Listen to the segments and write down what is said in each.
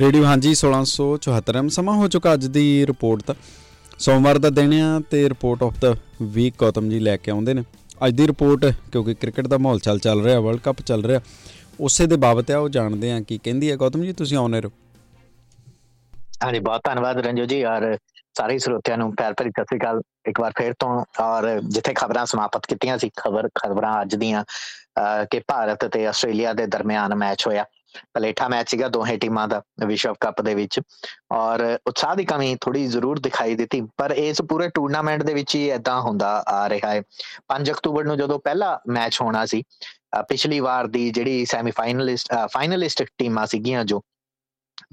Radio, ਹਾਂਜੀ 1674 ਸਮਾਂ ਹੋ ਚੁੱਕਾ ਅੱਜ ਦੀ ਰਿਪੋਰਟ ਦਾ ਸੋਮਵਾਰ ਦਾ ਦਿਨ ਆ ਤੇ report of the week Gautam ji ਲੈ ਕੇ ਆਉਂਦੇ ਨੇ। ਅੱਜ ਦੀ ਰਿਪੋਰਟ, ਕਿਉਂਕਿ ਕ੍ਰਿਕਟ ਦਾ ਮਾਹੌਲ ਚੱਲ ਚੱਲ ਰਿਹਾ ਵਰਲਡ ਕੱਪ ਚੱਲ ਰਿਹਾ, ਉਸੇ ਦੇ ਬਾਬਤ ਆ, ਉਹ ਜਾਣਦੇ ਆ ਕੀ ਕਹਿੰਦੀ ਹੈ ਗੌਤਮ ਜੀ, ਤੁਸੀਂ ਆਉਨੇ ਰਹੋ। ਹਾਂਜੀ, ਬਹੁਤ ਧੰਨਵਾਦ ਰੰਜੋ ਜੀ, ਔਰ ਸਾਰੇ ਸਰੋਤਿਆਂ ਨੂੰ ਪਿਆਰ ਭਰੀ ਸਤਿ ਸ੍ਰੀ ਅਕਾਲ। ਇੱਕ ਵਾਰ ਫੇਰ ਤੋਂ, ਔਰ ਜਿੱਥੇ ਖਬਰਾਂ ਸਮਾਪਤ ਕੀਤੀਆਂ ਸੀ, ਖਬਰ, ਖਬਰਾਂ ਅੱਜ ਦੀਆਂ ਕਿ ਭਾਰਤ ਤੇ ਆਸਟ੍ਰੇਲੀਆ ਦੇ ਦਰਮਿਆਨ ਮੈਚ ਹੋਇਆ। ਪਲੇਠਾ ਮੈਚ ਸੀਗਾ ਦੋਹੇ ਟੀਮਾਂ ਦਾ ਵਿਸ਼ਵ ਕੱਪ ਦੇ ਵਿੱਚ ਔਰ ਉਤਸ਼ਾਹ ਦੀ ਕਮੀ ਥੋੜੀ ਜ਼ਰੂਰ ਦਿਖਾਈ ਦਿੱਤੀ, ਪਰ ਇਸ ਪੂਰੇ ਟੂਰਨਾਮੈਂਟ ਦੇ ਵਿੱਚ ਹੀ ਇਦਾਂ ਹੁੰਦਾ ਆ ਰਿਹਾ ਹੈ। 5 ਅਕਤੂਬਰ ਨੂੰ ਜਦੋਂ ਪਹਿਲਾ ਮੈਚ ਹੋਣਾ ਸੀ ਪਿਛਲੀ ਵਾਰ ਦੀ ਜਿਹੜੀ ਸੈਮੀਫਾਈਨਲਿਸਟ ਫਾਈਨਲਿਸਟ ਟੀਮਾਂ ਸੀਗੀਆਂ ਜੋ,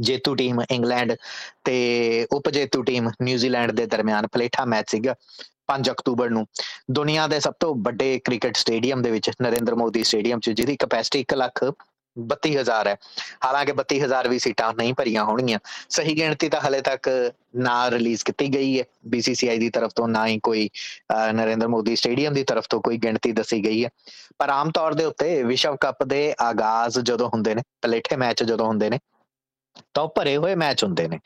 ਜੇਤੂ ਟੀਮ ਇੰਗਲੈਂਡ ਤੇ ਉਪ ਜੇਤੂ ਟੀਮ ਨਿਊਜ਼ੀਲੈਂਡ ਦੇ ਦਰਮਿਆਨ ਪਲੇਠਾ ਮੈਚ ਸੀਗਾ 5 ਅਕਤੂਬਰ ਨੂੰ। ਦੁਨੀਆ ਦੇ ਸਭ ਤੋਂ ਵੱਡੇ ਕ੍ਰਿਕਟ ਸਟੇਡੀਅਮ ਦੇ ਵਿੱਚ ਨਰਿੰਦਰ ਮੋਦੀ ਸਟੇਡੀਅਮ 'ਚ, ਜਿਹਦੀ ਕਪੈਸਿਟੀ 1 ਲੱਖ 32000 ਹੈ। ਹਾਲਾਂਕਿ 32000 ਵੀ ਸੀਟਾਂ ਨਹੀਂ ਭਰੀਆਂ ਹੋਣਗੀਆਂ। ਸਹੀ ਗਿਣਤੀ ਤਾਂ ਹਲੇ ਤੱਕ ਨਾ ਰਿਲੀਜ਼ ਕੀਤੀ ਗਈ ਹੈ। BCCI ਦੀ ਤਰਫ ਤੋਂ ਨਾ ਹੀ ਕੋਈ ਨਰਿੰਦਰ ਮੋਦੀ ਸਟੇਡੀਅਮ ਦੀ ਤਰਫ ਤੋਂ ਕੋਈ ਗਿਣਤੀ ਦੱਸੀ ਗਈ ਹੈ। ਪਰ ਆਮ ਤੌਰ ਦੇ ਉੱਤੇ ਵਿਸ਼ਵ ਕੱਪ ਦੇ ਆਗਾਜ਼ ਜਦੋਂ ਹੁੰਦੇ ਨੇ, ਪਲੇਠੇ ਮੈਚ ਜਦੋਂ ਹੁੰਦੇ ਨੇ ਤਾਂ ਭਰੇ ਹੋਏ ਮੈਚ ਹੁੰਦੇ ਨੇ।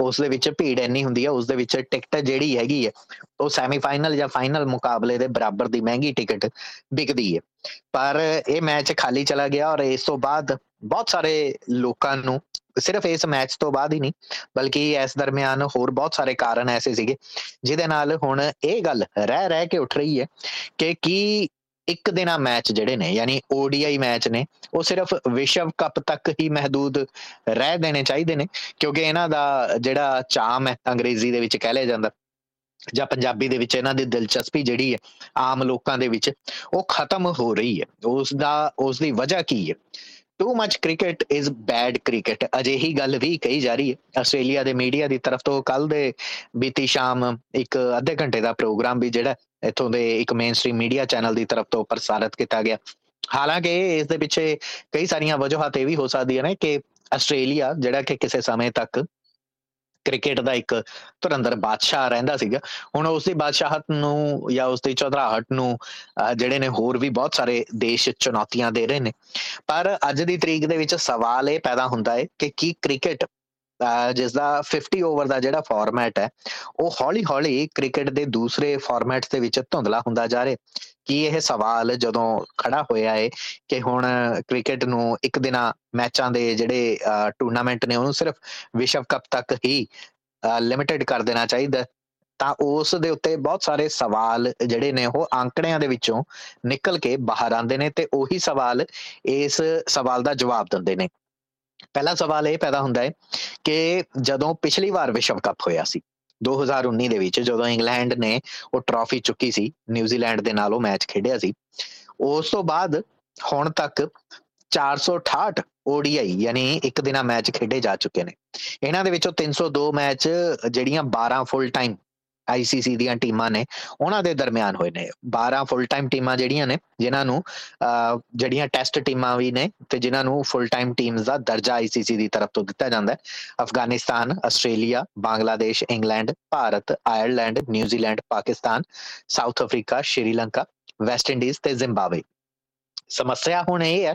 ਉਸ ਦੇ ਵਿੱਚ ਭੀੜ ਇੰਨੀ ਹੁੰਦੀ ਹੈ ਉਸ ਦੇ ਵਿੱਚ ਟਿਕਟ ਜਿਹੜੀ ਹੈਗੀ ਹੈ ਉਹ ਸੈਮੀਫਾਈਨਲ ਜਾਂ ਫਾਈਨਲ ਮੁਕਾਬਲੇ ਦੇ ਬਰਾਬਰ ਦੀ ਮਹਿੰਗੀ ਟਿਕਟ ਵਿਕਦੀ ਹੈ ਪਰ ਇਹ ਮੈਚ ਖਾਲੀ ਚਲਾ ਗਿਆ ਔਰ ਇਸ ਤੋਂ ਬਾਅਦ ਬਹੁਤ ਸਾਰੇ ਲੋਕਾਂ ਨੂੰ, ਸਿਰਫ ਇਸ ਮੈਚ ਤੋਂ ਬਾਅਦ ਹੀ ਨਹੀਂ, ਬਲਕਿ ਇਸ ਦਰਮਿਆਨ ਹੋਰ ਬਹੁਤ ਸਾਰੇ ਕਾਰਨ ਐਸੇ ਸੀਗੇ, ਜਿਹਦੇ ਨਾਲ ਹੁਣ ਇਹ ਗੱਲ ਰਹਿ ਰਹਿ ਕੇ ਉੱਠ ਰਹੀ ਹੈ ਕਿ ਕੀ ਇੱਕ ਦਿਨਾ ਮੈਚ ਜਿਹੜੇ ਨੇ, ਯਾਨੀ ODI ਮੈਚ ਨੇ, ਉਹ ਸਿਰਫ ਵਿਸ਼ਵ ਕੱਪ ਤੱਕ ਹੀ ਮਹਦੂਦ ਰਹਿ ਦੇਣੇ ਚਾਹੀਦੇ ਨੇ, ਕਿਉਂਕਿ ਇਹਨਾਂ ਦਾ ਜਿਹੜਾ ਚਾਮ ਹੈ, ਅੰਗਰੇਜ਼ੀ ਦੇ ਵਿੱਚ ਕਹਿ ਲਿਆ ਜਾਂਦਾ, ਜਾਂ ਪੰਜਾਬੀ ਦੇ ਵਿੱਚ ਇਹਨਾਂ ਦੀ ਦਿਲਚਸਪੀ ਜਿਹੜੀ ਹੈ, ਆਮ ਲੋਕਾਂ ਦੇ ਵਿੱਚ, ਉਹ ਖਤਮ ਹੋ ਰਹੀ ਹੈ। ਉਸ ਦਾ, ਉਸ ਦੀ ਵਜ੍ਹਾ ਕੀ ਹੈ? Too much cricket is bad cricket ਅਜਿਹੀ ਗੱਲ ਵੀ ਕਹੀ ਜਾ ਰਹੀ ਹੈ। ਆਸਟ੍ਰੇਲੀਆ ਦੇ ਮੀਡੀਆ ਦੀ ਤਰਫ ਤੋਂ ਕੱਲ ਦੇ ਬੀਤੀ ਸ਼ਾਮ ਇੱਕ ਅੱਧੇ ਘੰਟੇ ਦਾ ਪ੍ਰੋਗਰਾਮ ਵੀ ਜਿਹੜਾ ਇਥੋਂ ਦੇ ਇੱਕ ਮੇਨਸਟ੍ਰੀਮ ਮੀਡੀਆ ਚੈਨਲ ਦੀ ਤਰਫ ਤੋਂ ਪ੍ਰਸਾਰਿਤ ਕੀਤਾ ਗਿਆ। ਹਾਲਾਂਕਿ ਇਸ ਦੇ ਪਿੱਛੇ ਕਈ ਸਾਰੀਆਂ ਵਜ੍ਹਾਵਾਂ ਤੇ ਵੀ ਹੋ ਸਕਦੀਆਂ ਨੇ ਕਿ ਆਸਟ੍ਰੇਲੀਆ, ਜਿਹੜਾ ਕਿ ਕਿਸੇ ਸਮੇਂ ਤੱਕ ਕ੍ਰਿਕਟ ਦਾ ਇੱਕ ਧੁਰੰਦਰ ਬਾਦਸ਼ਾਹ ਰਹਿੰਦਾ ਸੀਗਾ, ਹੁਣ ਉਸ ਦੀ ਬਾਦਸ਼ਾਹਤ ਨੂੰ ਜਾਂ ਉਸ ਦੀ ਚੌਧਰਾਹਟ ਨੂੰ ਜਿਹੜੇ ਨੇ ਹੋਰ ਵੀ ਬਹੁਤ ਸਾਰੇ ਦੇਸ਼ ਚੁਣੌਤੀਆਂ ਦੇ ਰਹੇ ਨੇ। ਪਰ ਅੱਜ ਦੀ ਤਰੀਕ ਦੇ ਵਿੱਚ ਸਵਾਲ ਇਹ ਪੈਦਾ ਹੁੰਦਾ ਹੈ ਕਿ ਕੀ ਕ੍ਰਿਕਟ ਜਿਸ ਦਾ 50 ਓਵਰ ਦਾ ਜਿਹੜਾ ਫਾਰਮੈਟ ਹੈ, ਉਹ ਹੌਲੀ-ਹੌਲੀ ਕ੍ਰਿਕਟ ਦੇ ਦੂਸਰੇ ਫਾਰਮੈਟਸ ਦੇ ਵਿੱਚ ਧੁੰਦਲਾ ਹੁੰਦਾ ਜਾ ਰਿਹਾ। ਕੀ ਇਹ ਸਵਾਲ ਜਦੋਂ ਖੜਾ ਹੋਇਆ ਹੈ ਕਿ ਹੁਣ ਕ੍ਰਿਕਟ ਨੂੰ ਇੱਕ ਦਿਨਾ ਮੈਚਾਂ ਦੇ ਜਿਹੜੇ ਟੂਰਨਾਮੈਂਟ ਨੇ ਉਹਨੂੰ ਸਿਰਫ ਵਿਸ਼ਵ ਕੱਪ ਤੱਕ ਹੀ ਲਿਮਿਟਿਡ ਕਰ ਦੇਣਾ ਚਾਹੀਦਾ, ਤਾਂ ਉਸ ਦੇ ਉੱਤੇ ਬਹੁਤ ਸਾਰੇ ਸਵਾਲ ਜਿਹੜੇ ਨੇ ਉਹ ਅੰਕੜਿਆਂ ਦੇ ਵਿੱਚੋਂ ਨਿਕਲ ਕੇ ਬਾਹਰ ਆਉਂਦੇ ਨੇ ਤੇ ਉਹੀ ਸਵਾਲ ਇਸ ਸਵਾਲ ਦਾ ਜਵਾਬ ਦਿੰਦੇ ਨੇ। ਪਹਿਲਾ ਸਵਾਲ ਇਹ ਪੈਦਾ ਹੁੰਦਾ ਹੈ ਕਿ ਜਦੋਂ ਪਿਛਲੀ ਵਾਰ ਵਿਸ਼ਵ ਕੱਪ ਹੋਇਆ ਸੀ 2019 ਦੇ ਵਿੱਚ ਜਦੋਂ ਇੰਗਲੈਂਡ ਨੇ ਉਹ ਟਰਾਫੀ ਚੁੱਕੀ ਸੀ, ਨਿਊਜ਼ੀਲੈਂਡ ਦੇ ਨਾਲ ਉਹ ਮੈਚ ਖੇਡਿਆ ਸੀ, ਉਸ ਤੋਂ ਬਾਅਦ ਹੁਣ ਤੱਕ 468 ODI ਯਾਨੀ ਇੱਕ ਦਿਨਾ ਮੈਚ ਖੇਡੇ ਜਾ ਚੁੱਕੇ ਨੇ। ਇਹਨਾਂ ਦੇ ਵਿੱਚੋਂ 302 ਮੈਚ ਜਿਹੜੀਆਂ 12 ਫੁੱਲ ਟਾਈਮ ਆਈਸੀਸੀ ਦੀਆਂ ਟੀਮਾਂ ਨੇ, ਉਹਨਾਂ ਦੇ ਦਰਮਿਆਨ ਹੋਏ ਨੇ। 12 ਫੁੱਲ ਟਾਈਮ ਟੀਮਾਂ ਜਿਹੜੀਆਂ ਨੇ, ਜਿਨ੍ਹਾਂ ਨੂੰ ਜਿਹੜੀਆਂ ਟੈਸਟ ਟੀਮਾਂ ਵੀ ਨੇ ਤੇ ਜਿਨ੍ਹਾਂ ਨੂੰ ਫੁੱਲ ਟਾਈਮ ਟੀਮਸ ਦਾ ਦਰਜਾ ਆਈਸੀਸੀ ਦੀ ਤਰਫ ਤੋਂ ਦਿੱਤਾ ਜਾਂਦਾ ਹੈ। Afghanistan, Australia, Bangladesh, England, Bharat, Ireland New Zealand Pakistan, South Africa, Sri Lanka, West Indies ਤੇ ਜ਼ਿੰਬਾਬਵੇ। ਸਮੱਸਿਆ ਹੁਣ ਇਹ ਹੈ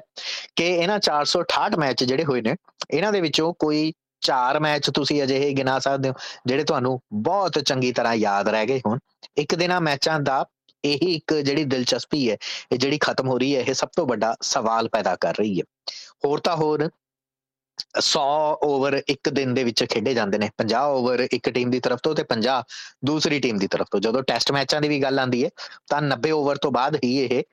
ਕਿ ਇਹਨਾਂ 468 ਮੈਚ ਜਿਹੜੇ ਹੋਏ ਨੇ, ਇਹਨਾਂ ਦੇ ਵਿੱਚੋਂ ਕੋਈ ਚਾਰ ਮੈਚ ਤੁਸੀਂ ਅਜਿਹੇ ਗਿਣਾ ਸਕਦੇ ਹੋ, ਜਿਹੜੇ ਤੁਹਾਨੂੰ ਬਹੁਤ ਚੰਗੀ ਤਰ੍ਹਾਂ ਯਾਦ ਰਹਿ ਗਏ ਹੋਣ। ਇੱਕ ਦਿਨਾਂ ਮੈਚਾਂ ਦਾ ਇਹੀ ਇੱਕ ਜਿਹੜੀ ਦਿਲਚਸਪੀ ਹੈ, ਇਹ ਜਿਹੜੀ ਖਤਮ ਹੋ ਰਹੀ ਹੈ, ਇਹ ਸਭ ਤੋਂ ਵੱਡਾ ਸਵਾਲ ਪੈਦਾ ਕਰ ਰਹੀ ਹੈ। ਹੋਰ ਤਾਂ ਹੋਰ 100 ਓਵਰ ਇੱਕ ਦਿਨ ਦੇ ਵਿੱਚ ਖੇਡੇ ਜਾਂਦੇ ਨੇ। 50 ਓਵਰ ਇੱਕ ਟੀਮ ਦੀ ਤਰਫ ਤੋਂ ਤੇ 50 ਦੂਸਰੀ ਟੀਮ ਦੀ ਤਰਫ ਤੋਂ। ਜਦੋਂ ਟੈਸਟ ਮੈਚਾਂ ਦੀ ਵੀ ਗੱਲ ਆਂਦੀ ਹੈ, ਤਾਂ 90 ਓਵਰ ਤੋਂ ਬਾਅਦ ਹੀ ਇਹ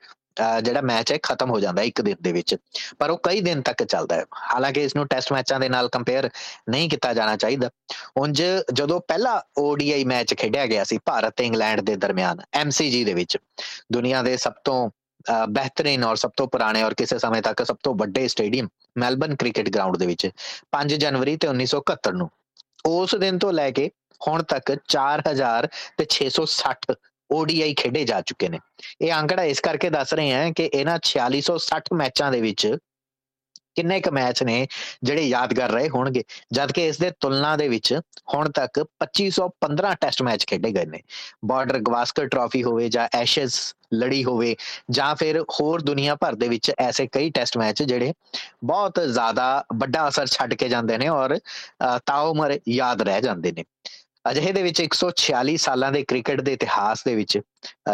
ਜਿਹੜਾ ਮੈਚ ਹੈ ਖਤਮ ਹੋ ਜਾਂਦਾ ਇੱਕ ਦਿਨ ਦੇ ਵਿੱਚ। ਪਰ ਉਹ ਕਈ ਦਿਨ ਤੱਕ ਚੱਲਦਾ ਹੈ। ਹਾਲਾਂਕਿ ਇਸ ਨੂੰ ਟੈਸਟ ਮੈਚਾਂ ਦੇ ਨਾਲ ਕੰਪੇਅਰ ਨਹੀਂ ਕੀਤਾ ਜਾਣਾ ਚਾਹੀਦਾ। ਉਂਝ ਜਦੋਂ ਪਹਿਲਾ ODI ਮੈਚ ਖੇਡਿਆ ਗਿਆ ਸੀ, ਭਾਰਤ ਤੇ ਇੰਗਲੈਂਡ ਦੇ ਦਰਮਿਆਨ MCG ਦੇ ਵਿੱਚ, ਦੁਨੀਆ ਦੇ ਸਭ ਤੋਂ ਬਿਹਤਰੀਨ ਔਰ ਸਭ ਤੋਂ ਪੁਰਾਣੇ ਔਰ ਕਿਸੇ ਸਮੇਂ ਤੱਕ ਸਭ ਤੋਂ ਵੱਡੇ ਸਟੇਡੀਅਮ ਮੈਲਬਨ ਕ੍ਰਿਕਟ ਗਰਾਊਂਡ ਦੇ ਵਿੱਚ 5 ਜਨਵਰੀ ਤੇ 1971 ਨੂੰ। ਉਸ ਦਿਨ ਤੋਂ ਲੈ ਕੇ ਹੁਣ ਤੱਕ 4000 ਤੇ 660 ODI ਖੇਡੇ ਜਾ ਚੁੱਕੇ ਨੇ। ਇਹ ਅੰਕੜਾ ਇਸ ਕਰਕੇ ਦੱਸ ਰਹੇ ਹਾਂ ਕਿ ਇਹਨਾਂ 4660 ਮੈਚਾਂ ਦੇ ਵਿੱਚ ਕਿੰਨੇ ਕ ਮੈਚ ਨੇ ਜਿਹੜੇ ਯਾਦਗਾਰ ਰਹੇ ਹੋਣਗੇ ਜਦ ਕਿ ਇਸ ਦੇ ਤੁਲਨਾ ਦੇ ਵਿੱਚ ਹੁਣ ਤੱਕ 2515 ਟੈਸਟ ਮੈਚ ਖੇਡੇ ਗਏ ਨੇ। ਬਾਰਡਰ ਗਵਾਸਕਰ ਟਰਾਫੀ ਹੋਵੇ ਜਾਂ ਐਸ਼ਜ਼ ਲੜੀ ਹੋਵੇ ਜਾਂ ਫਿਰ ਹੋਰ ਦੁਨੀਆ ਭਰ ਦੇ ਵਿੱਚ ਐਸੇ ਕਈ ਟੈਸਟ ਮੈਚ ਜਿਹੜੇ ਬਹੁਤ ਜ਼ਿਆਦਾ ਵੱਡਾ ਅਸਰ ਛੱਡ ਕੇ ਜਾਂਦੇ ਨੇ ਔਰ ਤਾਉਮਰ ਯਾਦ ਰਹਿ ਜਾਂਦੇ ਨੇ। ਅਜਿਹੇ ਦੇ ਵਿੱਚ 146 ਸਾਲਾਂ ਦੇ ਕ੍ਰਿਕਟ ਦੇ ਇਤਿਹਾਸ ਦੇ ਵਿੱਚ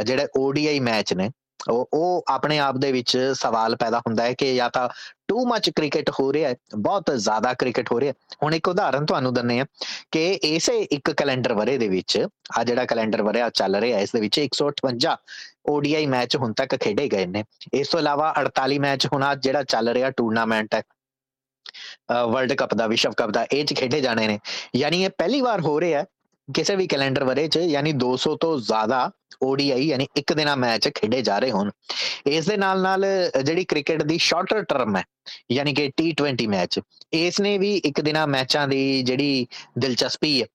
ਜਿਹੜੇ ODI ਮੈਚ ਨੇ, ਉਹ ਉਹ ਆਪਣੇ ਆਪ ਦੇ ਵਿੱਚ ਸਵਾਲ ਪੈਦਾ ਹੁੰਦਾ ਹੈ ਕਿ ਜਾਂ ਤਾਂ ਟੂ ਮੱਚ ਕ੍ਰਿਕਟ ਹੋ ਰਿਹਾ ਹੈ, ਬਹੁਤ ਜ਼ਿਆਦਾ ਕ੍ਰਿਕਟ ਹੋ ਰਿਹਾ ਹੁਣ ਇੱਕ ਉਦਾਹਰਨ ਤੁਹਾਨੂੰ ਦਿੰਨੇ ਆ ਕਿ ਇਸੇ ਇੱਕ ਕੈਲੰਡਰ ਵਰੇ ਦੇ ਵਿੱਚ ਆ ਜਿਹੜਾ ਕੈਲੰਡਰ ਵਰਿਆ ਚੱਲ ਰਿਹਾ ਇਸ ਦੇ ਵਿੱਚ 158 ODI ਮੈਚ ਹੁਣ ਤੱਕ ਖੇਡੇ ਗਏ ਨੇ। ਇਸ ਤੋਂ ਇਲਾਵਾ 48 ਮੈਚ ਹੁਣ ਜਿਹੜਾ ਚੱਲ ਰਿਹਾ ਟੂਰਨਾਮੈਂਟ ਹੈ ਵਰਲਡ ਕੱਪ ਦਾ, ਵਿਸ਼ਵ ਕੱਪ ਦਾ, ਇਹ ਚ ਖੇਡੇ ਜਾਣੇ ਨੇ। ਯਾਨੀ ਇਹ ਪਹਿਲੀ ਵਾਰ ਹੋ ਰਿਹਾ ਹੈ ਕਿਸੇ ਵੀ ਕੈਲੰਡਰ ਵਰੇ 'ਚ ਯਾਨੀ 200 ਤੋਂ ਜ਼ਿਆਦਾ ODI ਯਾਨੀ ਇੱਕ ਦਿਨਾ ਮੈਚ ਖੇਡੇ ਜਾ ਰਹੇ ਹੋਣ। ਇਸ ਦੇ ਨਾਲ ਨਾਲ ਜਿਹੜੀ ਕ੍ਰਿਕਟ ਦੀ ਸ਼ਾਰਟਰ ਟਰਮ ਹੈ, ਯਾਨੀ ਕਿ T20 ਮੈਚ, ਇਸ ਨੇ ਵੀ ਇੱਕ ਦਿਨਾ ਮੈਚਾਂ ਦੀ ਜਿਹੜੀ ਦਿਲਚਸਪੀ ਹੈ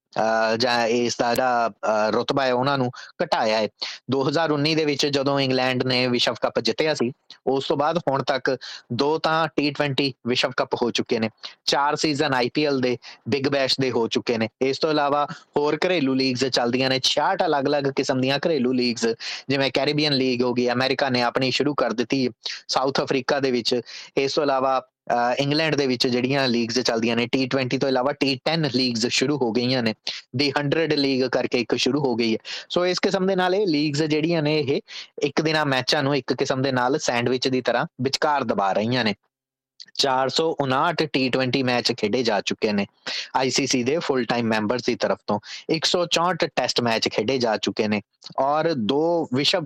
ਜਾਂ ਇਸ ਦਾ ਜਿਹੜਾ ਰਤਬਾ ਹੈ, ਉਹਨਾਂ ਨੂੰ ਘਟਾਇਆ ਹੈ। 2019 ਦੇ ਵਿੱਚ ਜਦੋਂ ਇੰਗਲੈਂਡ ਨੇ ਵਿਸ਼ਵ ਕੱਪ ਜਿੱਤਿਆ ਸੀ, ਉਸ ਤੋਂ ਬਾਅਦ ਹੁਣ ਤੱਕ ਦੋ ਤਾਂ T20 ਵਿਸ਼ਵ ਕੱਪ ਹੋ ਚੁੱਕੇ ਨੇ, ਚਾਰ ਸੀਜ਼ਨ IPL ਦੇ ਬਿਗ ਬੈਸ਼ ਦੇ ਹੋ ਚੁੱਕੇ ਨੇ। ਇਸ ਤੋਂ ਇਲਾਵਾ ਹੋਰ ਘਰੇਲੂ ਲੀਗਸ ਚੱਲਦੀਆਂ ਨੇ 66 ਅਲੱਗ-ਅਲੱਗ ਕਿਸਮ ਦੀਆਂ ਘਰੇਲੂ ਲੀਗਸ ਜਿਵੇਂ ਕੈਰੀਬੀਅਨ ਲੀਗ ਹੋ ਗਈ ਅਮਰੀਕਾ ਨੇ ਆਪਣੀ ਸ਼ੁਰੂ ਕਰ ਦਿੱਤੀ ਸਾਊਥ ਅਫਰੀਕਾ ਦੇ ਵਿੱਚ। ਇਸ ਤੋਂ ਇਲਾਵਾ ਇੰਗਲੈਂਡ ਦੇ ਵਿੱਚ ਜਿਹੜੀਆਂ ਲੀਗਸ ਚੱਲਦੀਆਂ ਨੇ T20 ਤੋਂ ਇਲਾਵਾ T10 ਲੀਗਸ ਸ਼ੁਰੂ ਹੋ ਗਈਆਂ ਨੇ, ਦੀ 100 ਲੀਗ ਕਰਕੇ ਇੱਕ ਸ਼ੁਰੂ ਹੋ ਗਈ ਹੈ। ਸੋ ਇਸ ਕਿਸਮ ਦੇ ਨਾਲ ਇਹ ਲੀਗਸ ਜਿਹੜੀਆਂ ਨੇ ਇਹ ਇੱਕ ਦਿਨਾ ਮੈਚਾਂ ਨੂੰ ਇੱਕ ਕਿਸਮ ਦੇ ਨਾਲ ਸੈਂਡਵਿਚ ਦੀ ਤਰ੍ਹਾਂ ਵਿਚਕਾਰ ਦਬਾ ਰਹੀਆਂ ਨੇ। 459 T20 ਮੈਚ ਖੇਡੇ ਜਾ ਚੁੱਕੇ ਨੇ ICC ਦੇ ਫੁੱਲ ਟਾਈਮ ਮੈਂਬਰਸ ਦੀ ਤਰਫ ਤੋਂ। 164 ਟੈਸਟ ਮੈਚ ਖੇਡੇ ਜਾ ਚੁੱਕੇ ਨੇ ਔਰ ਦੋ ਵਿਸ਼ਵ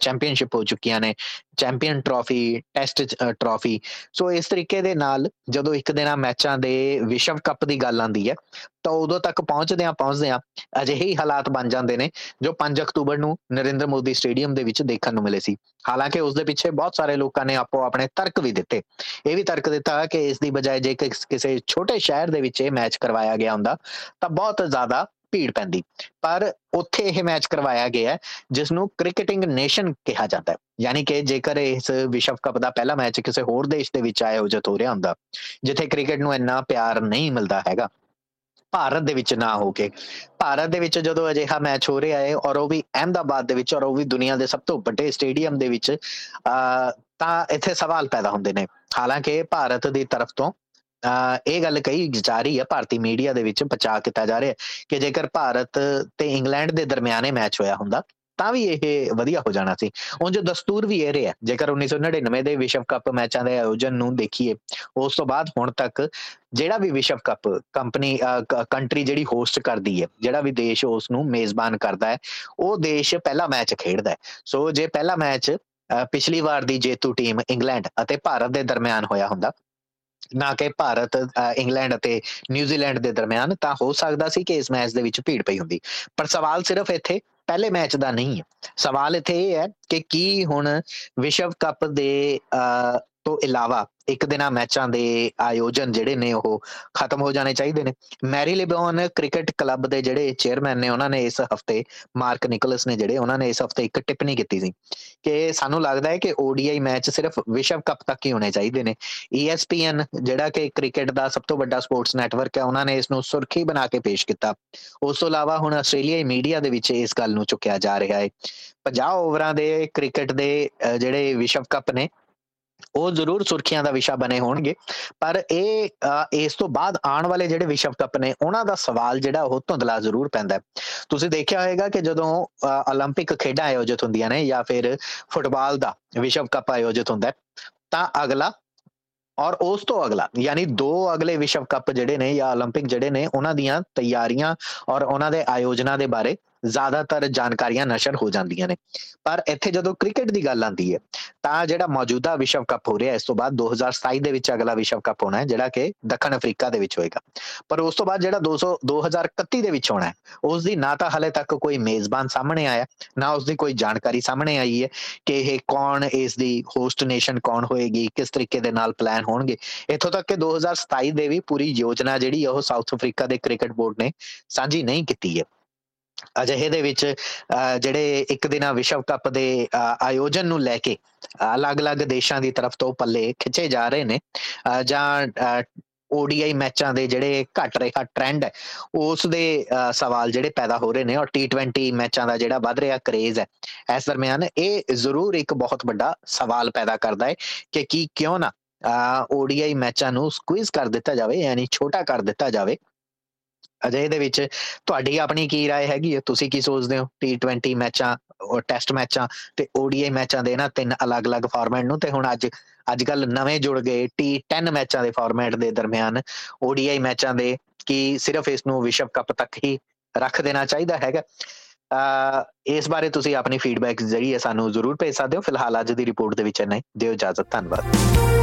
ਚੈਂਪੀਅਨਸ਼ਿਪ ਹੋ ਚੁੱਕੀਆਂ ਨੇ champion trophy test trophy so ਇਸ ਤਰੀਕੇ ਦੇ ਨਾਲ ਜਦੋਂ ਇੱਕ ਦਿਨਾਂ ਮੈਚਾਂ ਦੇ ਵਿਸ਼ਵ ਕੱਪ ਦੀ ਗੱਲ ਆਂਦੀ ਹੈ, ਤਾਂ ਉਦੋਂ ਤੱਕ ਪਹੁੰਚਦੇ ਆ ਪਹੁੰਚਦੇ ਆ ਅਜਿਹੇ ਹੀ ਹਾਲਾਤ ਬਣ ਜਾਂਦੇ ਨੇ ਜੋ 5 ਅਕਤੂਬਰ ਨੂੰ ਨਰਿੰਦਰ ਮੋਦੀ ਸਟੇਡੀਅਮ ਦੇ ਵਿੱਚ ਦੇਖਣ ਨੂੰ ਮਿਲੇ ਸੀ। ਹਾਲਾਂਕਿ ਉਸ ਦੇ ਪਿੱਛੇ ਬਹੁਤ ਸਾਰੇ ਲੋਕਾਂ ਨੇ ਆਪੋ ਆਪਣੇ ਤਰਕ ਵੀ ਦਿੱਤੇ। ਇਹ ਵੀ ਤਰਕ ਦਿੱਤਾ ਕਿ ਇਸ ਦੀ ਬਜਾਏ ਜੇ ਕਿਸੇ ਛੋਟੇ ਸ਼ਹਿਰ ਦੇ ਵਿੱਚ ਇਹ ਮੈਚ ਕਰਵਾਇਆ ਗਿਆ ਹੁੰਦਾ, ਤਾਂ ਬਹੁਤ ਜ਼ਿਆਦਾ ਭੀੜ ਪੈਂਦੀ। ਪਰ ਉੱਥੇ ਇਹ ਮੈਚ ਕਰਵਾਇਆ ਗਿਆ ਜਿਸ ਨੂੰ ਕ੍ਰਿਕਟਿੰਗ ਨੇਸ਼ਨ ਕਿਹਾ ਜਾਂਦਾ ਹੈ। ਯਾਨੀ ਕਿ ਜੇਕਰ ਇਸ ਵਿਸ਼ਵ ਕੱਪ ਦਾ ਪਹਿਲਾ ਮੈਚ ਕਿਸੇ ਹੋਰ ਦੇਸ਼ ਦੇ ਵਿੱਚ ਆਯੋਜਿਤ ਹੋ ਰਿਹਾ ਹੁੰਦਾ, ਜਿੱਥੇ ਕ੍ਰਿਕਟ ਨੂੰ ਇੰਨਾ ਪਿਆਰ ਨਹੀਂ ਮਿਲਦਾ ਹੈਗਾ, ਭਾਰਤ ਦੇ ਵਿੱਚ ਨਾ ਹੋ ਕੇ। ਭਾਰਤ ਦੇ ਵਿੱਚ ਜਦੋਂ ਅਜਿਹਾ ਮੈਚ ਹੋ ਰਿਹਾ ਹੈ ਔਰ ਉਹ ਵੀ ਅਹਿਮਦਾਬਾਦ ਦੇ ਵਿੱਚ ਔਰ ਉਹ ਵੀ ਦੁਨੀਆ ਦੇ ਸਭ ਤੋਂ ਵੱਡੇ ਸਟੇਡੀਅਮ ਦੇ ਵਿੱਚ ਤਾਂ ਇੱਥੇ ਸਵਾਲ ਪੈਦਾ ਹੁੰਦੇ ਨੇ। ਹਾਲਾਂਕਿ ਭਾਰਤ ਦੀ ਤਰਫ ਤੋਂ ਇਹ ਗੱਲ ਕਹੀ ਜਾ ਰਹੀ ਹੈ, ਭਾਰਤੀ ਮੀਡੀਆ ਦੇ ਵਿੱਚ ਪਚਾ ਕੀਤਾ ਜਾ ਰਿਹਾ ਕਿ ਜੇਕਰ ਭਾਰਤ ਤੇ ਇੰਗਲੈਂਡ ਦੇ ਦਰਮਿਆਨੇ ਮੈਚ ਹੋਇਆ ਹੁੰਦਾ, ਤਾਂ ਵੀ ਇਹ ਵਧੀਆ ਹੋ ਜਾਣਾ ਸੀ। ਉਂਝ ਦਸਤੂਰ ਵੀ ਇਹ ਰਿਹਾ, ਜੇਕਰ 1999 ਦੇ ਵਿਸ਼ਵ ਕੱਪ ਮੈਚਾਂ ਦੇ ਆਯੋਜਨ ਨੂੰ ਦੇਖੀਏ, ਉਸ ਤੋਂ ਬਾਅਦ ਹੁਣ ਤੱਕ ਜਿਹੜਾ ਵੀ ਵਿਸ਼ਵ ਕੱਪ ਕੰਪਨੀ ਕੰਟਰੀ ਜਿਹੜੀ ਹੋਸਟ ਕਰਦੀ ਹੈ, ਜਿਹੜਾ ਵੀ ਦੇਸ਼ ਉਸ ਨੂੰ ਮੇਜ਼ਬਾਨ ਕਰਦਾ ਹੈ, ਉਹ ਦੇਸ਼ ਪਹਿਲਾ ਮੈਚ ਖੇਡਦਾ ਹੈ। ਸੋ ਜੇ ਪਹਿਲਾ ਮੈਚ ਪਿਛਲੀ ਵਾਰ ਦੀ ਜੇਤੂ ਟੀਮ ਇੰਗਲੈਂਡ ਅਤੇ ਭਾਰਤ ਦੇ ਦਰਮਿਆਨ ਹੋਇਆ ਹੁੰਦਾ ਨਾ ਕਿ ਭਾਰਤ ਇੰਗਲੈਂਡ ਅਤੇ ਨਿਊਜ਼ੀਲੈਂਡ ਦੇ ਦਰਮਿਆਨ ਤਾਂ ਹੋ ਸਕਦਾ ਸੀ ਕਿ ਇਸ ਮੈਚ ਦੇ ਵਿੱਚ ਭੀੜ ਪਈ ਹੁੰਦੀ। ਪਰ ਸਵਾਲ ਸਿਰਫ ਇੱਥੇ, ਪਹਿਲੇ ਮੈਚ ਦਾ ਨਹੀਂ ਹੈ। ਸਵਾਲ ਇੱਥੇ ਇਹ ਹੈ ਕਿ ਕੀ ਹੁਣ ਵਿਸ਼ਵ ਕੱਪ ਦੇ ਤੋਂ ਇਲਾਵਾ ਇੱਕ ਦਿਨਾ ਮੈਚਾਂ ਦੇ ਆਯੋਜਨ ਜਿਹੜੇ ਨੇ ਉਹ ਖਤਮ ਹੋ ਜਾਣੇ ਚਾਹੀਦੇ ਨੇ। ਮੈਰੀ ਲਿਬਨ ਕ੍ਰਿਕਟ ਕਲੱਬ ਦੇ ਜਿਹੜੇ ਚੇਅਰਮੈਨ ਨੇ, ਉਹਨਾਂ ਨੇ ਇਸ ਹਫ਼ਤੇ ਮਾਰਕ ਨਿਕਲਸ ਨੇ ਜਿਹੜੇ, ਉਹਨਾਂ ਨੇ ਇਸ ਹਫ਼ਤੇ ਇੱਕ ਟਿੱਪਣੀ ਕੀਤੀ ਸੀ ਕਿ ਸਾਨੂੰ ਲੱਗਦਾ ਹੈ ਕਿ ODI ਮੈਚ ਸਿਰਫ ਵਿਸ਼ਵ ਕੱਪ ਤੱਕ ਹੀ ਹੋਣੇ ਚਾਹੀਦੇ ਨੇ। ESPN ਜਿਹੜਾ ਕਿ ਕ੍ਰਿਕਟ ਦਾ ਸਭ ਤੋਂ ਵੱਡਾ ਸਪੋਰਟਸ ਨੈਟਵਰਕ ਹੈ, ਉਹਨਾਂ ਨੇ ਇਸ ਨੂੰ ਸੁਰਖੀ ਬਣਾ ਕੇ ਪੇਸ਼ ਕੀਤਾ। ਉਸ ਤੋਂ ਇਲਾਵਾ ਹੁਣ ਆਸਟ੍ਰੇਲੀਆਈ ਮੀਡੀਆ ਦੇ ਵਿੱਚ ਇਸ ਗੱਲ ਨੂੰ ਚੁੱਕਿਆ ਜਾ ਰਿਹਾ ਹੈ। 50 ਓਵਰਾਂ ਦੇ ਕ੍ਰਿਕਟ ਦੇ ਜਿਹੜੇ ਵਿਸ਼ਵ ਕੱਪ ਨੇ ਉਹ ਜ਼ਰੂਰ ਸੁਰਖੀਆਂ ਦਾ ਵਿਸ਼ਾ ਬਣੇ ਹੋਣਗੇ ਪਰ ਇਹ ਇਸ ਤੋਂ ਬਾਅਦ ਆਉਣ ਵਾਲੇ ਜਿਹੜੇ ਵਿਸ਼ਵ ਕੱਪ ਨੇ ਉਹਨਾਂ ਦਾ ਸਵਾਲ ਜਿਹੜਾ ਉਹ ਧੁੰਦਲਾ ਜ਼ਰੂਰ ਪੈਂਦਾ ਤੁਸੀਂ ਦੇਖਿਆ ਹੋਵੇਗਾ ਕਿ ਜਦੋਂ 올림픽 ਖੇਡਾਂ ਆਯੋਜਿਤ ਹੁੰਦੀਆਂ ਨੇ ਜਾਂ ਫਿਰ ਫੁੱਟਬਾਲ ਦਾ ਵਿਸ਼ਵ ਕੱਪ ਆਯੋਜਿਤ ਹੁੰਦਾ ਤਾਂ ਅਗਲਾ ਔਰ ਉਸ ਤੋਂ ਅਗਲਾ ਯਾਨੀ ਦੋ ਅਗਲੇ ਵਿਸ਼ਵ ਕੱਪ ਜਿਹੜੇ ਨੇ ਜਾਂ 올림픽 ਜਿਹੜੇ ਨੇ ਉਹਨਾਂ ਦੀਆਂ ਤਿਆਰੀਆਂ ਔਰ ਉਹਨਾਂ ਦੇ ਆਯੋਜਨਾ ਦੇ ਬਾਰੇ ਜ਼ਿਆਦਾਤਰ ਜਾਣਕਾਰੀਆਂ ਨਸ਼ਰ ਹੋ ਜਾਂਦੀਆਂ ਨੇ। ਪਰ ਇੱਥੇ ਜਦੋਂ ਕ੍ਰਿਕਟ ਦੀ ਗੱਲ ਆਉਂਦੀ ਹੈ, ਤਾਂ ਜਿਹੜਾ ਮੌਜੂਦਾ ਵਿਸ਼ਵ ਕੱਪ ਹੋ ਰਿਹਾ, ਇਸ ਤੋਂ ਬਾਅਦ 2027 ਦੇ ਵਿੱਚ ਅਗਲਾ ਵਿਸ਼ਵ ਕੱਪ ਹੋਣਾ ਹੈ, ਜਿਹੜਾ ਕਿ ਦੱਖਣ ਅਫਰੀਕਾ ਦੇ ਵਿੱਚ ਹੋਏਗਾ। ਪਰ ਉਸ ਤੋਂ ਬਾਅਦ ਜਿਹੜਾ 200 2031 ਦੇ ਵਿੱਚ ਹੋਣਾ ਹੈ, ਉਸ ਦੀ ਨਾ ਤਾਂ ਹਲੇ ਤੱਕ ਕੋਈ ਮੇਜ਼ਬਾਨ ਸਾਹਮਣੇ ਆਇਆ, ਨਾ ਉਸ ਦੀ ਕੋਈ ਜਾਣਕਾਰੀ ਸਾਹਮਣੇ ਆਈ ਹੈ ਕਿ ਇਹ ਕੌਣ, ਇਸ ਦੀ ਹੋਸਟ ਨੇਸ਼ਨ ਕੌਣ ਹੋਏਗੀ, ਕਿਸ ਤਰੀਕੇ ਦੇ ਨਾਲ ਪਲਾਨ ਹੋਣਗੇ। ਇਥੋਂ ਤੱਕ ਕਿ 2027 ਦੇ ਵੀ ਪੂਰੀ ਯੋਜਨਾ ਜਿਹੜੀ ਉਹ ਸਾਊਥ ਅਫਰੀਕਾ ਦੇ ਕ੍ਰਿਕਟ ਬੋਰਡ ਨੇ ਸਾਂਝੀ ਨਹੀਂ ਕੀਤੀ ਹੈ। ਅਜਿਹੇ ਦੇ ਵਿੱਚ ਜਿਹੜੇ ਇੱਕ ਦਿਨਾ ਵਿਸ਼ਵ ਕੱਪ ਦੇ ਆਯੋਜਨ ਨੂੰ ਲੈ ਕੇ ਅਲੱਗ-ਅਲੱਗ ਦੇਸ਼ਾਂ ਦੀ ਤਰਫ ਤੋਂ ਪੱਲੇ ਖਿੱਚੇ ਜਾ ਰਹੇ ਨੇ ਜਾਂ ODI ਮੈਚਾਂ ਦੇ ਜਿਹੜੇ ਘਟ ਰਿਹਾ ਟ੍ਰੈਂਡ ਹੈ, ਉਸ ਦੇ ਸਵਾਲ ਜਿਹੜੇ ਪੈਦਾ ਹੋ ਰਹੇ ਨੇ ਔਰ T20 ਮੈਚਾਂ ਦਾ ਜਿਹੜਾ ਵੱਧ ਰਿਹਾ ਕਰੇਜ਼ ਹੈ, ਇਸ ਦਰਮਿਆਨ ਇਹ ਜ਼ਰੂਰ ਇੱਕ ਬਹੁਤ ਵੱਡਾ ਸਵਾਲ ਪੈਦਾ ਕਰਦਾ ਹੈ ਕਿ ਕੀ ਕਿਉਂ ਨਾ ODI ਮੈਚਾਂ ਨੂੰ ਸਕੁਇਜ਼ ਕਰ ਦਿੱਤਾ ਜਾਵੇ, ਯਾਨੀ ਛੋਟਾ ਕਰ ਦਿੱਤਾ ਜਾਵੇ ਅਜੇ ਦੇ ਵਿੱਚ ਤੁਹਾਡੀ ਆਪਣੀ ਕੀ رائے ਹੈਗੀ ਹੈ ਤੁਸੀਂ ਕੀ ਸੋਚਦੇ ਹੋ T20 ਮੈਚਾਂ ਔਰ ਟੈਸਟ ਮੈਚਾਂ ਤੇ ODI ਮੈਚਾਂ ਦੇ ਨਾ ਤਿੰਨ ਅਲੱਗ-ਅਲੱਗ ਫਾਰਮੈਟ ਨੂੰ ਤੇ ਹੁਣ ਅੱਜ ਅੱਜ ਕੱਲ ਨਵੇਂ ਜੁੜ ਗਏ T10 ਮੈਚਾਂ ਦੇ ਫਾਰਮੈਟ ਦੇ ਦਰਮਿਆਨ ODI ਮੈਚਾਂ ਦੇ ਕੀ ਸਿਰਫ ਇਸ ਨੂੰ ਵਿਸ਼ਵ ਕੱਪ ਤੱਕ ਹੀ ਰੱਖ ਦੇਣਾ ਚਾਹੀਦਾ ਹੈਗਾ ਅ ਇਸ ਬਾਰੇ ਤੁਸੀਂ ਆਪਣੀ ਫੀਡਬੈਕ ਜ਼ਰੀਏ ਸਾਨੂੰ ਜ਼ਰੂਰ ਭੇਜ ਸਕਦੇ ਹੋ ਫਿਲਹਾਲ ਅੱਜ ਦੀ ਰਿਪੋਰਟ ਦੇ ਵਿੱਚ ਨਹੀਂ ਦਿਓ ਇਜਾਜ਼ਤ ਧੰਨਵਾਦ